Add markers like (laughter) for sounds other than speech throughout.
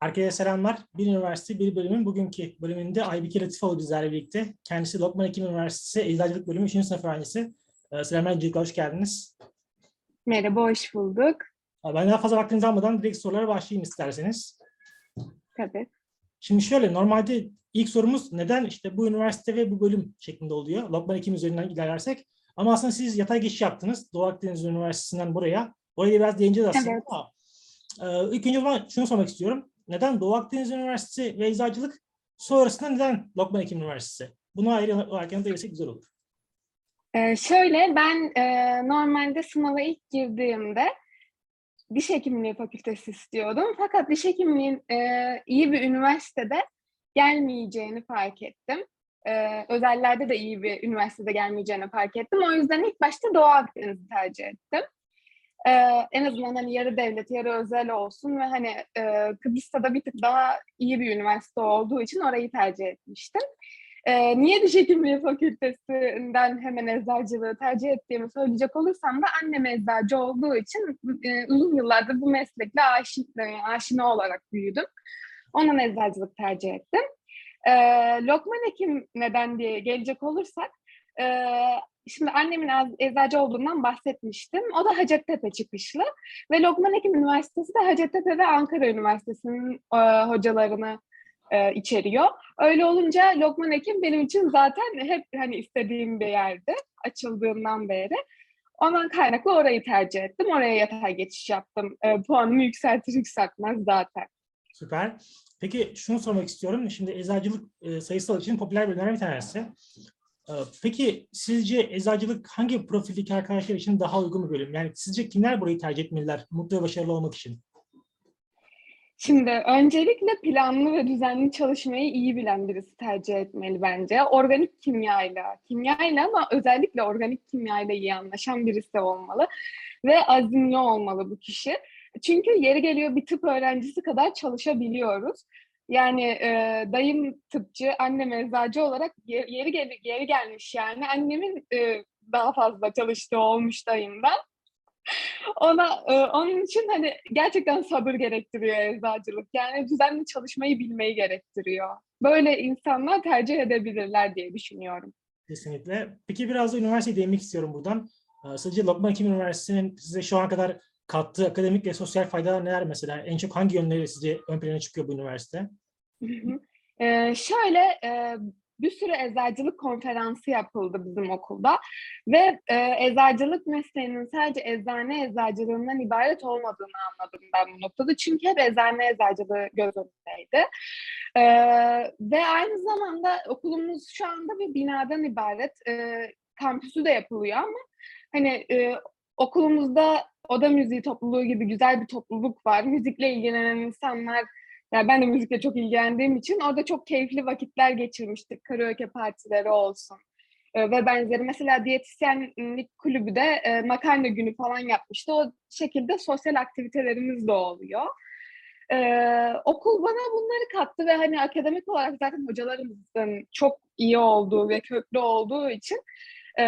Herkese selamlar. Bir üniversite bir bölümün bugünkü bölümünde Aybike Latifoğlu bizlerle birlikte. Kendisi Lokman Hekim Üniversitesi Eczacılık Bölümü 3. sınıf öğrencisi. Ee, Selamlar öncelikle hoş geldiniz. Merhaba, hoş bulduk. Ee, Ben daha fazla vaktinizi almadan direkt sorulara başlayayım isterseniz. Tabii. Şimdi şöyle normalde ilk sorumuz neden işte bu üniversite ve bu bölüm şeklinde oluyor. Lokman Hekim üzerinden ilerlersek. Ama aslında siz yatay geçiş yaptınız. Doğu Akdeniz Üniversitesi'nden buraya. Oraya biraz değineceğiz aslında Evet. ama e, ilk önce zaman şunu sormak istiyorum. Neden Doğu Akdeniz Üniversitesi ve Eczacılık sonrasında neden Lokman Hekim Üniversitesi? Bunu ayrı olarak yanıt verirsek güzel olur. Ee, şöyle, ben e, normalde sınava ilk girdiğimde diş hekimliği fakültesi istiyordum. Fakat diş hekimliğin e, iyi bir üniversitede gelmeyeceğini fark ettim. E, özellerde de iyi bir üniversitede gelmeyeceğini fark ettim. O yüzden ilk başta Doğu Akdeniz'i tercih ettim. E, en azından hani yarı devlet, yarı özel olsun ve hani e, Kıbrıs'ta da bir tık daha iyi bir üniversite olduğu için orayı tercih etmiştim. Ee, niye diş hekimliği fakültesinden hemen eczacılığı tercih ettiğimi söyleyecek olursam da annem eczacı olduğu için e, uzun yıllardır bu meslekle aşina, aşina olarak büyüdüm. Onun eczacılık tercih ettim. Ee, Lokman Hekim neden diye gelecek olursak, şimdi annemin eczacı olduğundan bahsetmiştim. O da Hacettepe çıkışlı ve Lokman Hekim Üniversitesi de Hacettepe ve Ankara Üniversitesi'nin hocalarını içeriyor. Öyle olunca Lokman Hekim benim için zaten hep hani istediğim bir yerdi açıldığından beri. Ondan kaynaklı orayı tercih ettim. Oraya yatay geçiş yaptım. E, puanımı yükseltir yükseltmez zaten. Süper. Peki şunu sormak istiyorum. Şimdi eczacılık e, sayısal için popüler bölümlerden bir tanesi. E, Peki sizce eczacılık hangi profildeki arkadaşlar için daha uygun bir bölüm? Yani sizce kimler burayı tercih etmeliler mutlu ve başarılı olmak için? Şimdi öncelikle planlı ve düzenli çalışmayı iyi bilen birisi tercih etmeli bence. Organik kimyayla, kimyayla ama özellikle organik kimyayla iyi anlaşan birisi olmalı ve azimli olmalı bu kişi. Çünkü yeri geliyor bir tıp öğrencisi kadar çalışabiliyoruz. Yani e, dayım tıpçı, annem eczacı olarak ye- yeri gel yeri gelmiş yani. Annemin e, daha fazla çalıştığı olmuş dayımdan. (laughs) Ona e, onun için hani gerçekten sabır gerektiriyor eczacılık. Yani düzenli çalışmayı bilmeyi gerektiriyor. Böyle insanlar tercih edebilirler diye düşünüyorum. Kesinlikle. Peki biraz da üniversiteye değinmek istiyorum buradan. E, Sizce Lokman Hekim Üniversitesi'nin size şu ana kadar kattığı akademik ve sosyal faydalar neler mesela? En çok hangi yönleriyle sizce ön plana çıkıyor bu üniversite? Ee, şöyle e, bir sürü eczacılık konferansı yapıldı bizim okulda ve e, eczacılık mesleğinin sadece eczane eczacılığından ibaret olmadığını anladım ben bu noktada. Çünkü hep eczane eczacılığı göz önündeydi. Ee, ve aynı zamanda okulumuz şu anda bir binadan ibaret. Ee, kampüsü de yapılıyor ama hani e, okulumuzda oda müziği topluluğu gibi güzel bir topluluk var. Müzikle ilgilenen insanlar yani ben de müzikle çok ilgilendiğim için orada çok keyifli vakitler geçirmiştik. Karaoke partileri olsun e, ve benzeri. Mesela diyetisyenlik kulübü de e, makarna günü falan yapmıştı. O şekilde sosyal aktivitelerimiz de oluyor. E, okul bana bunları kattı ve hani akademik olarak zaten hocalarımızın çok iyi olduğu ve köklü olduğu için e,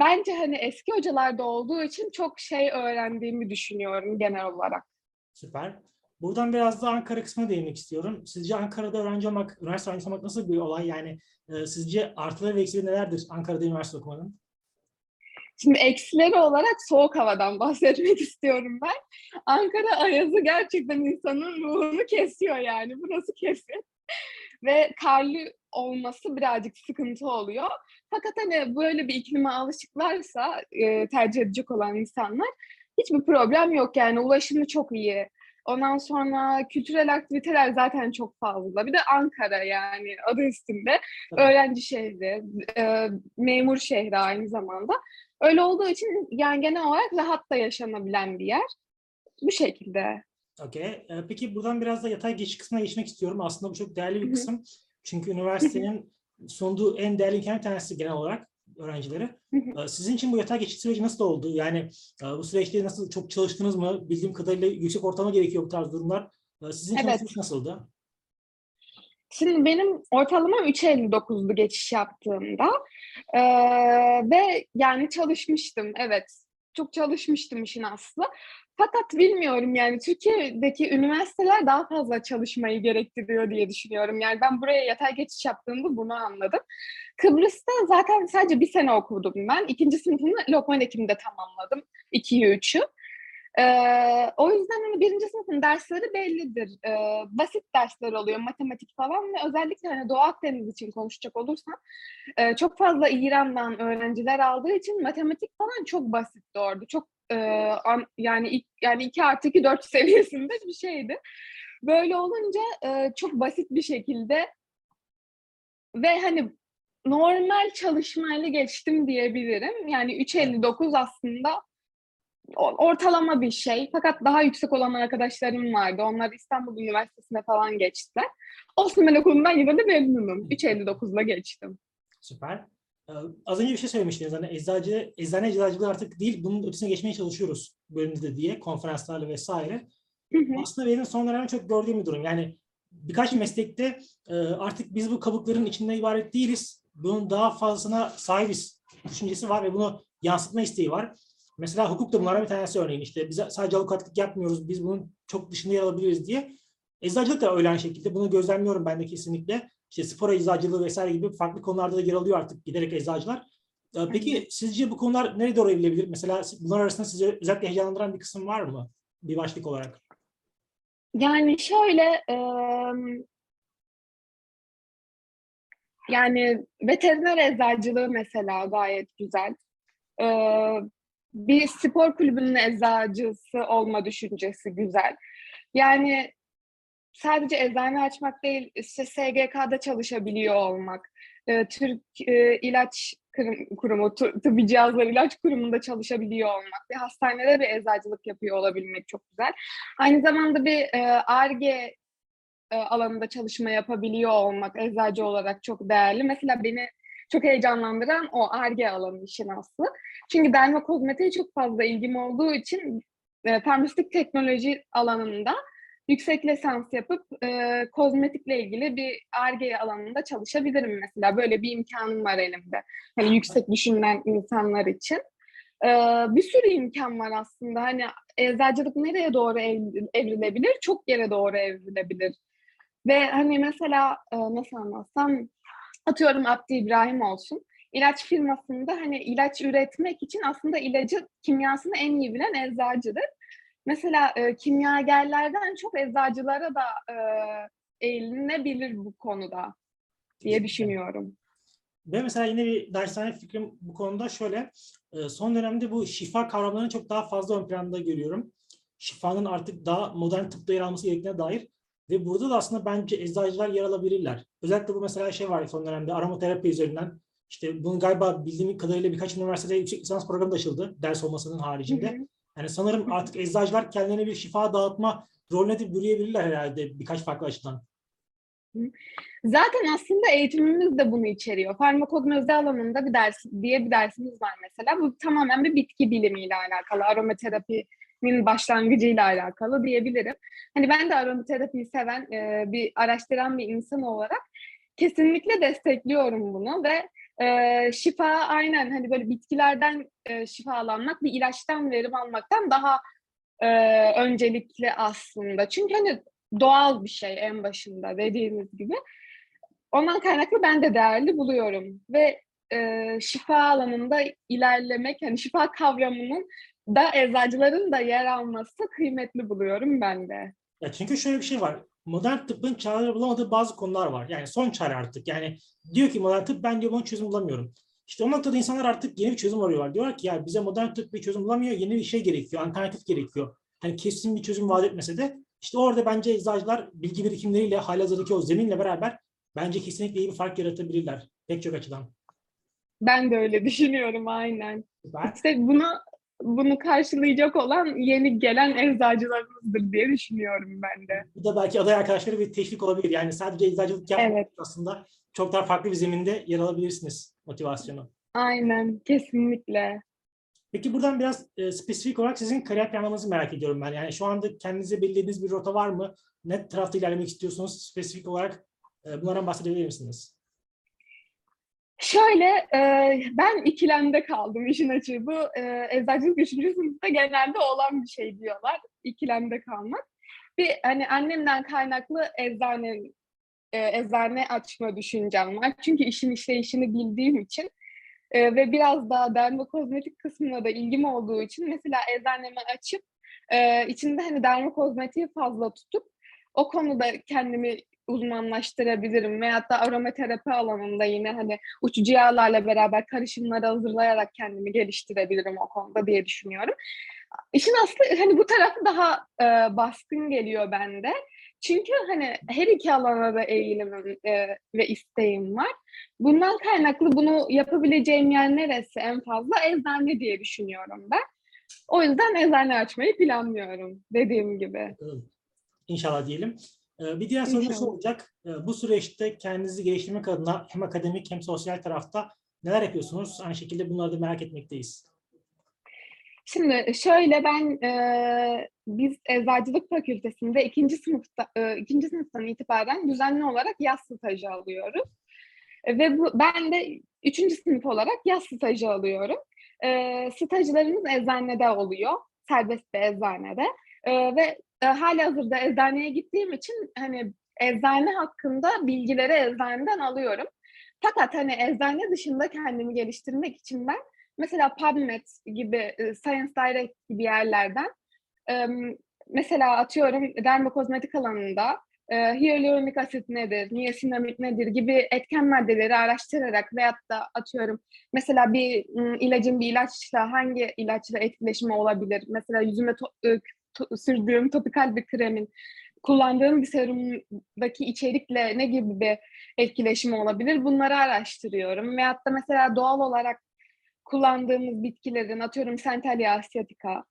bence hani eski hocalarda olduğu için çok şey öğrendiğimi düşünüyorum genel olarak. Süper. Buradan biraz da Ankara kısmına değinmek istiyorum. Sizce Ankara'da öğrenci olmak, üniversite öğrencisi olmak nasıl bir olay? Yani e, sizce artıları ve eksileri nelerdir Ankara'da üniversite okumanın? Şimdi eksileri olarak soğuk havadan (laughs) bahsetmek istiyorum ben. Ankara ayazı gerçekten insanın ruhunu kesiyor yani. Burası kesin. (laughs) Ve karlı olması birazcık sıkıntı oluyor. Fakat hani böyle bir iklime alışıklarsa e, tercih edecek olan insanlar hiçbir problem yok yani. Ulaşımı çok iyi. Ondan sonra kültürel aktiviteler zaten çok fazla. Bir de Ankara yani adı üstünde. Tabii. Öğrenci şehri, e, memur şehri aynı zamanda. Öyle olduğu için yani genel olarak rahat da yaşanabilen bir yer. Bu şekilde. Okey. E, peki buradan biraz da yatay geçiş kısmına geçmek istiyorum. Aslında bu çok değerli bir kısım. Çünkü üniversitenin (laughs) sunduğu en değerli imkan bir tanesi genel olarak öğrencilere. Hı E, Sizin için bu yatay geçiş süreci nasıl oldu? Yani e, bu süreçte nasıl çok çalıştınız mı? Bildiğim kadarıyla yüksek ortalama gerekiyor bu tarz durumlar. E, Sizin için Evet. süreç nasıldı? Şimdi benim ortalamam 3.59'du geçiş yaptığımda. Ee, ve yani çalışmıştım evet. Çok çalışmıştım işin aslı. Fakat bilmiyorum yani Türkiye'deki üniversiteler daha fazla çalışmayı gerektiriyor diye düşünüyorum. Yani ben buraya yatay geçiş yaptığımda bunu anladım. Kıbrıs'ta zaten sadece bir sene okudum ben. İkinci sınıfını Lokman Ekim'de tamamladım. 2'yi 3'ü. Ee, o yüzden hani birinci sınıfın dersleri bellidir. Ee, basit dersler oluyor, matematik falan ve özellikle hani Doğu Akdeniz için konuşacak olursam e, çok fazla İran'dan öğrenciler aldığı için matematik falan çok basitti orada. Çok e, an- yani yani 2 artı 2 4 seviyesinde bir şeydi. Böyle olunca e, çok basit bir şekilde ve hani normal çalışmayla geçtim diyebilirim. Yani 3.59 aslında ortalama bir şey. Fakat daha yüksek olan arkadaşlarım vardı. Onlar İstanbul Üniversitesi'ne falan geçtiler. Osman Okulu'ndan yine de memnunum. 3.59'la geçtim. Süper. Ee, az önce bir şey söylemiştiniz. Hani eczacı, eczane eczacılığı artık değil, bunun ötesine geçmeye çalışıyoruz bölümde de diye, konferanslarla vesaire. Hı hı. Aslında benim son dönemde çok gördüğüm bir durum. Yani birkaç meslekte e, artık biz bu kabukların içinde ibaret değiliz. Bunun daha fazlasına sahibiz düşüncesi var ve bunu yansıtma isteği var. Mesela hukuk da bunlardan bir tanesi örneğin. İşte biz sadece avukatlık yapmıyoruz, biz bunun çok dışında yer alabiliriz diye. Eczacılık da öyle aynı şekilde. Bunu gözlemliyorum ben de kesinlikle. İşte spor eczacılığı vesaire gibi farklı konularda da yer alıyor artık giderek eczacılar. Ee, Peki sizce bu konular nereye doğru evrilebilir? Mesela bunlar arasında sizi özellikle heyecanlandıran bir kısım var mı? Bir başlık olarak. Yani şöyle yani veteriner eczacılığı mesela gayet güzel. Ee, bir spor kulübünün eczacısı olma düşüncesi güzel. Yani sadece eczane açmak değil, işte SGK'da çalışabiliyor olmak, e, Türk e, İlaç Kurumu, Tı- Tıbbi Cihazlar İlaç Kurumu'nda çalışabiliyor olmak, bir hastanede bir eczacılık yapıyor olabilmek çok güzel. Aynı zamanda bir ARGE e, alanında çalışma yapabiliyor olmak eczacı olarak çok değerli. Mesela beni çok heyecanlandıran o ARGE alanı işin aslı. Çünkü dermokozmetiğe çok fazla ilgim olduğu için e, farmasötik teknoloji alanında yüksek lisans yapıp e, kozmetikle ilgili bir ARGE alanında çalışabilirim mesela. Böyle bir imkanım var elimde. Hani yüksek düşünen insanlar için. E, bir sürü imkan var aslında. Hani eczacılık nereye doğru ev- evrilebilir? Çok yere doğru evrilebilir. Ve hani mesela e, nasıl anlatsam atıyorum Abdi İbrahim olsun. İlaç firmasında hani ilaç üretmek için aslında ilacı kimyasını en iyi bilen eczacıdır. Mesela e, kimyagerlerden çok eczacılara da e, eğilinebilir bu konuda diye düşünüyorum. Ve mesela yine bir dershane fikrim bu konuda şöyle. e, Son dönemde bu şifa kavramlarını çok daha fazla ön planda görüyorum. Şifanın artık daha modern tıpta yer alması gerektiğine dair. Ve burada da aslında bence eczacılar yer alabilirler. Özellikle bu mesela şey var son dönemde aromaterapi üzerinden. İşte bunu galiba bildiğim kadarıyla birkaç üniversitede yüksek lisans programı da açıldı. Ders olmasının haricinde. Hı hı. Yani sanırım artık eczacılar kendilerine bir şifa dağıtma rolüne de bürüyebilirler herhalde birkaç farklı açıdan. Zaten aslında eğitimimiz de bunu içeriyor. Farmakognozi alanında bir ders diye bir dersimiz var mesela. Bu tamamen bir bitki bilimiyle alakalı, aromaterapinin başlangıcıyla alakalı diyebilirim. Hani ben de aromaterapiyi seven, e, bir araştıran bir insan olarak kesinlikle destekliyorum bunu ve e, şifa aynen hani böyle bitkilerden e, şifalanmak, bir ilaçtan verim almaktan daha e, öncelikli aslında. Çünkü hani doğal bir şey en başında dediğimiz gibi. Ondan kaynaklı ben de değerli buluyorum ve e, şifa alanında ilerlemek, hani şifa kavramının da eczacıların da yer alması kıymetli buluyorum ben de. Ya çünkü şöyle bir şey var. Modern tıbbın çareleri bulamadığı bazı konular var. Yani son çare artık. Yani diyor ki modern tıp ben diyor bunun çözüm bulamıyorum. İşte o noktada insanlar artık yeni bir çözüm arıyorlar. Diyorlar ki ya bize modern tıp bir çözüm bulamıyor. Yeni bir şey gerekiyor. Alternatif gerekiyor. Hani kesin bir çözüm vaat etmese de işte orada bence eczacılar bilgi birikimleriyle halihazırdaki o zeminle beraber bence kesinlikle iyi bir fark yaratabilirler. Pek çok açıdan. Ben de öyle düşünüyorum aynen. Süper. İşte bunu bunu karşılayacak olan yeni gelen eczacılarımızdır diye düşünüyorum ben de. Bu da belki aday arkadaşları bir teşvik olabilir. Yani sadece eczacılık yapmak Evet. aslında çok daha farklı bir zeminde yer alabilirsiniz motivasyonu. Aynen, kesinlikle. Peki buradan biraz e, spesifik olarak sizin kariyer planlamanızı merak ediyorum ben. Yani şu anda kendinize belirlediğiniz bir rota var mı? Ne tarafta ilerlemek istiyorsunuz? Spesifik olarak e, bunlardan bahsedebilir misiniz? Şöyle, e, ben ikilemde kaldım işin açığı. Bu e, eczacılık üçüncü sınıfta genelde olan bir şey diyorlar. İkilemde kalmak. Bir hani annemden kaynaklı eczane e, eczane açma düşüncem var. Çünkü işin işleyişini bildiğim için e, ve biraz daha dermokozmetik kısmına da ilgim olduğu için mesela eczanemi açıp e, içinde hani dermokozmetiği fazla tutup o konuda kendimi uzmanlaştırabilirim. Veyahut da aromaterapi alanında yine hani uçucu yağlarla beraber karışımları hazırlayarak kendimi geliştirebilirim o konuda diye düşünüyorum. İşin aslı hani bu tarafı daha e, baskın geliyor bende. Çünkü hani her iki alana da eğilimim e, ve isteğim var. Bundan kaynaklı bunu yapabileceğim yer neresi en fazla? Eczane diye düşünüyorum ben. O yüzden eczane açmayı planlıyorum dediğim gibi. İnşallah diyelim. Ee, Bir diğer şu İnşallah. olacak. Ee, Bu süreçte kendinizi geliştirmek adına hem akademik hem sosyal tarafta neler yapıyorsunuz? Aynı şekilde bunları da merak etmekteyiz. Şimdi şöyle ben e, biz Eczacılık Fakültesinde ikinci sınıfta e, ikinci sınıftan itibaren düzenli olarak yaz stajı alıyoruz. E, ve bu, ben de üçüncü sınıf olarak yaz stajı alıyorum. E, stajlarımız eczanede oluyor. Serbest bir eczanede. E, ve e, halihazırda eczaneye gittiğim için hani eczane hakkında bilgileri eczaneden alıyorum. Fakat hani eczane dışında kendimi geliştirmek için ben mesela PubMed gibi, e, Science Direct gibi yerlerden mesela atıyorum dermokozmetik alanında e, hyaluronik asit nedir, niasinamid nedir gibi etken maddeleri araştırarak veyahut da atıyorum mesela bir ilacın bir ilaçla hangi ilaçla etkileşimi olabilir? Mesela yüzüme to- sürdüğüm topikal bir kremin kullandığım bir serumdaki içerikle ne gibi bir etkileşimi olabilir? Bunları araştırıyorum. Veyahut da mesela doğal olarak kullandığımız bitkilerin atıyorum Centellia asiatica,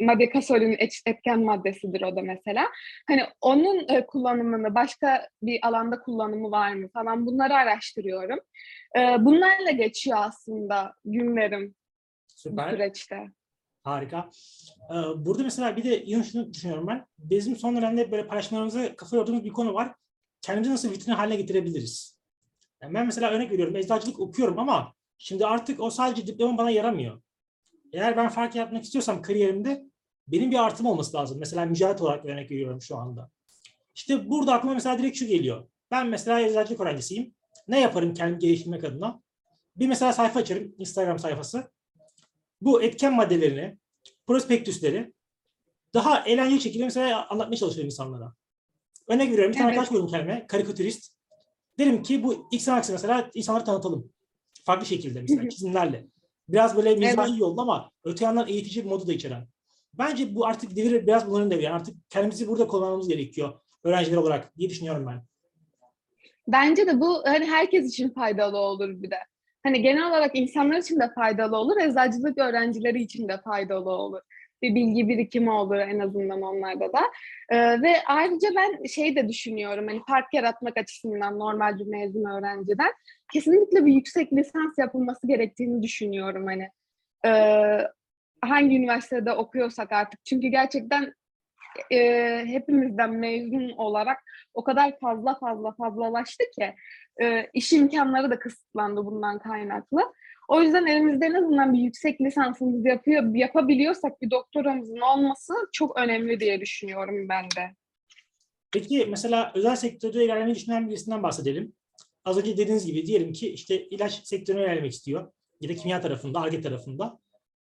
Madekasol'ün et- etken maddesidir o da mesela. Hani onun e, kullanımını başka bir alanda kullanımı var mı falan bunları araştırıyorum. E, bunlarla geçiyor aslında günlerim bu Süper. süreçte. Harika. Ee, Burada mesela bir de yine şunu düşünüyorum ben. Bizim son dönemde böyle paylaşımlarımıza kafa yorduğumuz bir konu var. Kendimizi nasıl vitrin haline getirebiliriz? Yani ben mesela örnek veriyorum. Eczacılık okuyorum ama şimdi artık o sadece diploma bana yaramıyor. Eğer ben fark yaratmak istiyorsam kariyerimde benim bir artım olması lazım. Mesela mücadele olarak örnek veriyorum şu anda. İşte burada aklıma mesela direkt şu geliyor. Ben mesela eczacılık öğrencisiyim. Ne yaparım kendimi geliştirmek adına? Bir mesela sayfa açarım. Instagram sayfası bu etken maddelerini, prospektüsleri daha eğlenceli şekilde mesela anlatmaya çalışıyorum insanlara. Örnek veriyorum bir tane Evet. arkadaş kendime, karikatürist. Derim ki bu X sanatçısı mesela insanlara tanıtalım. Farklı şekilde mesela çizimlerle. Biraz böyle mizahi Evet. yolda ama öte yandan eğitici bir modu da içeren. Bence bu artık devir biraz bunların devri. Yani artık kendimizi burada kullanmamız gerekiyor öğrenciler olarak diye düşünüyorum ben. Bence de bu hani herkes için faydalı olur bir de. Hani genel olarak insanlar için de faydalı olur, eczacılık öğrencileri için de faydalı olur. Bir bilgi birikimi olur en azından onlarda da. Ee, ve ayrıca ben şey de düşünüyorum, hani fark yaratmak açısından normal bir mezun öğrenciden kesinlikle bir yüksek lisans yapılması gerektiğini düşünüyorum hani. Ee, hangi üniversitede okuyorsak artık. Çünkü gerçekten e, hepimizden mezun olarak o kadar fazla fazla fazlalaştı ki e, iş imkanları da kısıtlandı bundan kaynaklı. O yüzden elimizde en azından bir yüksek lisansımız yapıyor, yapabiliyorsak bir doktoramızın olması çok önemli diye düşünüyorum ben de. Peki mesela özel sektörde ilerlemeyi düşünen birisinden bahsedelim. Az önce dediğiniz gibi diyelim ki işte ilaç sektörüne ilerlemek istiyor ya da kimya tarafında, ARGE tarafında.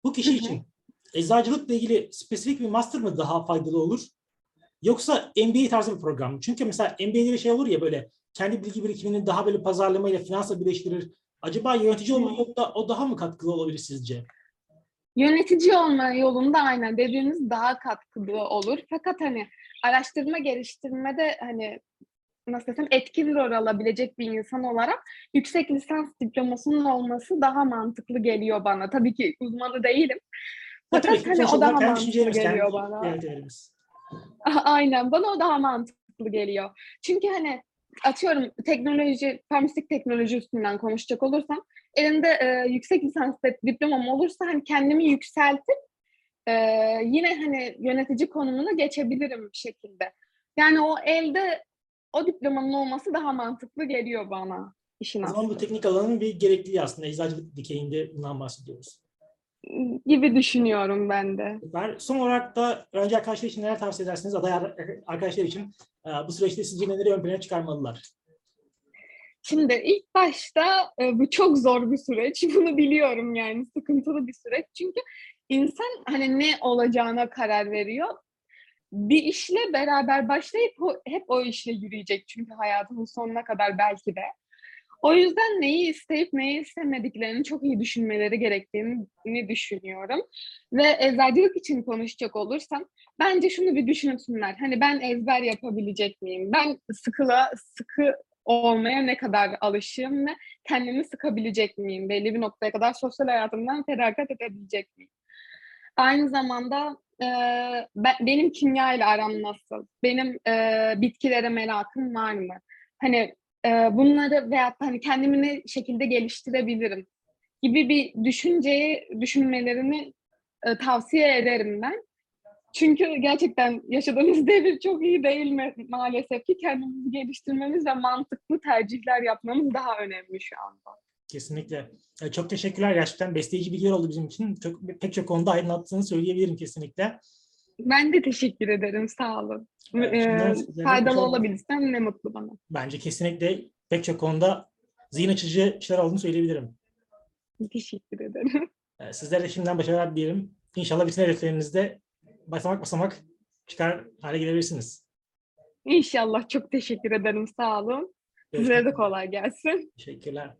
Bu kişi Hı hı. için eczacılıkla ilgili spesifik bir master mı daha faydalı olur? Yoksa MBA tarzı bir program mı? Çünkü mesela MBA'de şey olur ya böyle kendi bilgi birikimini daha böyle pazarlamayla finansla birleştirir. Acaba yönetici olma yolunda o daha mı katkılı olabilir sizce? Yönetici olma yolunda aynen dediğiniz daha katkılı olur. Fakat hani araştırma geliştirmede hani nasıl desem etkin rol alabilecek bir insan olarak yüksek lisans diplomasının olması daha mantıklı geliyor bana. Tabii ki uzmanı değilim. Ha, tabii ki hani o daha kendi mantıklı düşüncelerimiz, geliyor kendi bana. (laughs) Aynen bana o daha mantıklı geliyor. Çünkü hani atıyorum teknoloji, farmasötik teknoloji üstünden konuşacak olursam elimde e, yüksek lisans diplomam olursa hani kendimi yükseltip e, yine hani yönetici konumuna geçebilirim bir şekilde. Yani o elde o diplomanın olması daha mantıklı geliyor bana. işin zaman bu teknik alanın bir gerekliliği aslında eczacılık dikeyinde bundan bahsediyoruz. Gibi düşünüyorum ben de. Süper. Son olarak da öğrenci arkadaşlar için neler tavsiye edersiniz? Aday ar- arkadaşlar için e, bu süreçte sizce neleri ön plana çıkarmalılar? Şimdi ilk başta e, bu çok zor bir süreç. (laughs) Bunu biliyorum yani sıkıntılı bir süreç. Çünkü insan hani ne olacağına karar veriyor. Bir işle beraber başlayıp hep o işle yürüyecek çünkü hayatının sonuna kadar belki de. O yüzden neyi isteyip neyi istemediklerini çok iyi düşünmeleri gerektiğini düşünüyorum. Ve eczacılık için konuşacak olursam bence şunu bir düşünsünler. Hani ben ezber yapabilecek miyim? Ben sıkıla, sıkı olmaya ne kadar alışığım ve kendimi sıkabilecek miyim? Belli bir noktaya kadar sosyal hayatımdan feragat edebilecek miyim? Aynı zamanda e, ben, benim kimya ile aram nasıl? Benim e, bitkilere merakım var mı? Hani e, bunları veyahut hani kendimi ne şekilde geliştirebilirim gibi bir düşünceyi, düşünmelerini e, tavsiye ederim ben. Çünkü gerçekten yaşadığımız (laughs) devir çok iyi değil mi? maalesef ki kendimizi geliştirmemiz ve mantıklı tercihler yapmamız daha önemli şu anda. Kesinlikle. E, Çok teşekkürler. Gerçekten besleyici bilgiler oldu bizim için. Çok, pek çok konuda aydınlattığını söyleyebilirim kesinlikle. Ben de teşekkür ederim, sağ olun. Evet, Ee, sizlere faydalı çok- olabilirsem ne mutlu bana. Bence kesinlikle pek çok konuda zihin açıcı şeyler olduğunu söyleyebilirim. Teşekkür ederim. Sizlere de şimdiden başarılar dilerim. İnşallah bütün hedeflerinizde basamak basamak çıkar hale gelebilirsiniz. İnşallah çok teşekkür ederim, sağ olun. Size de kolay gelsin. Teşekkürler.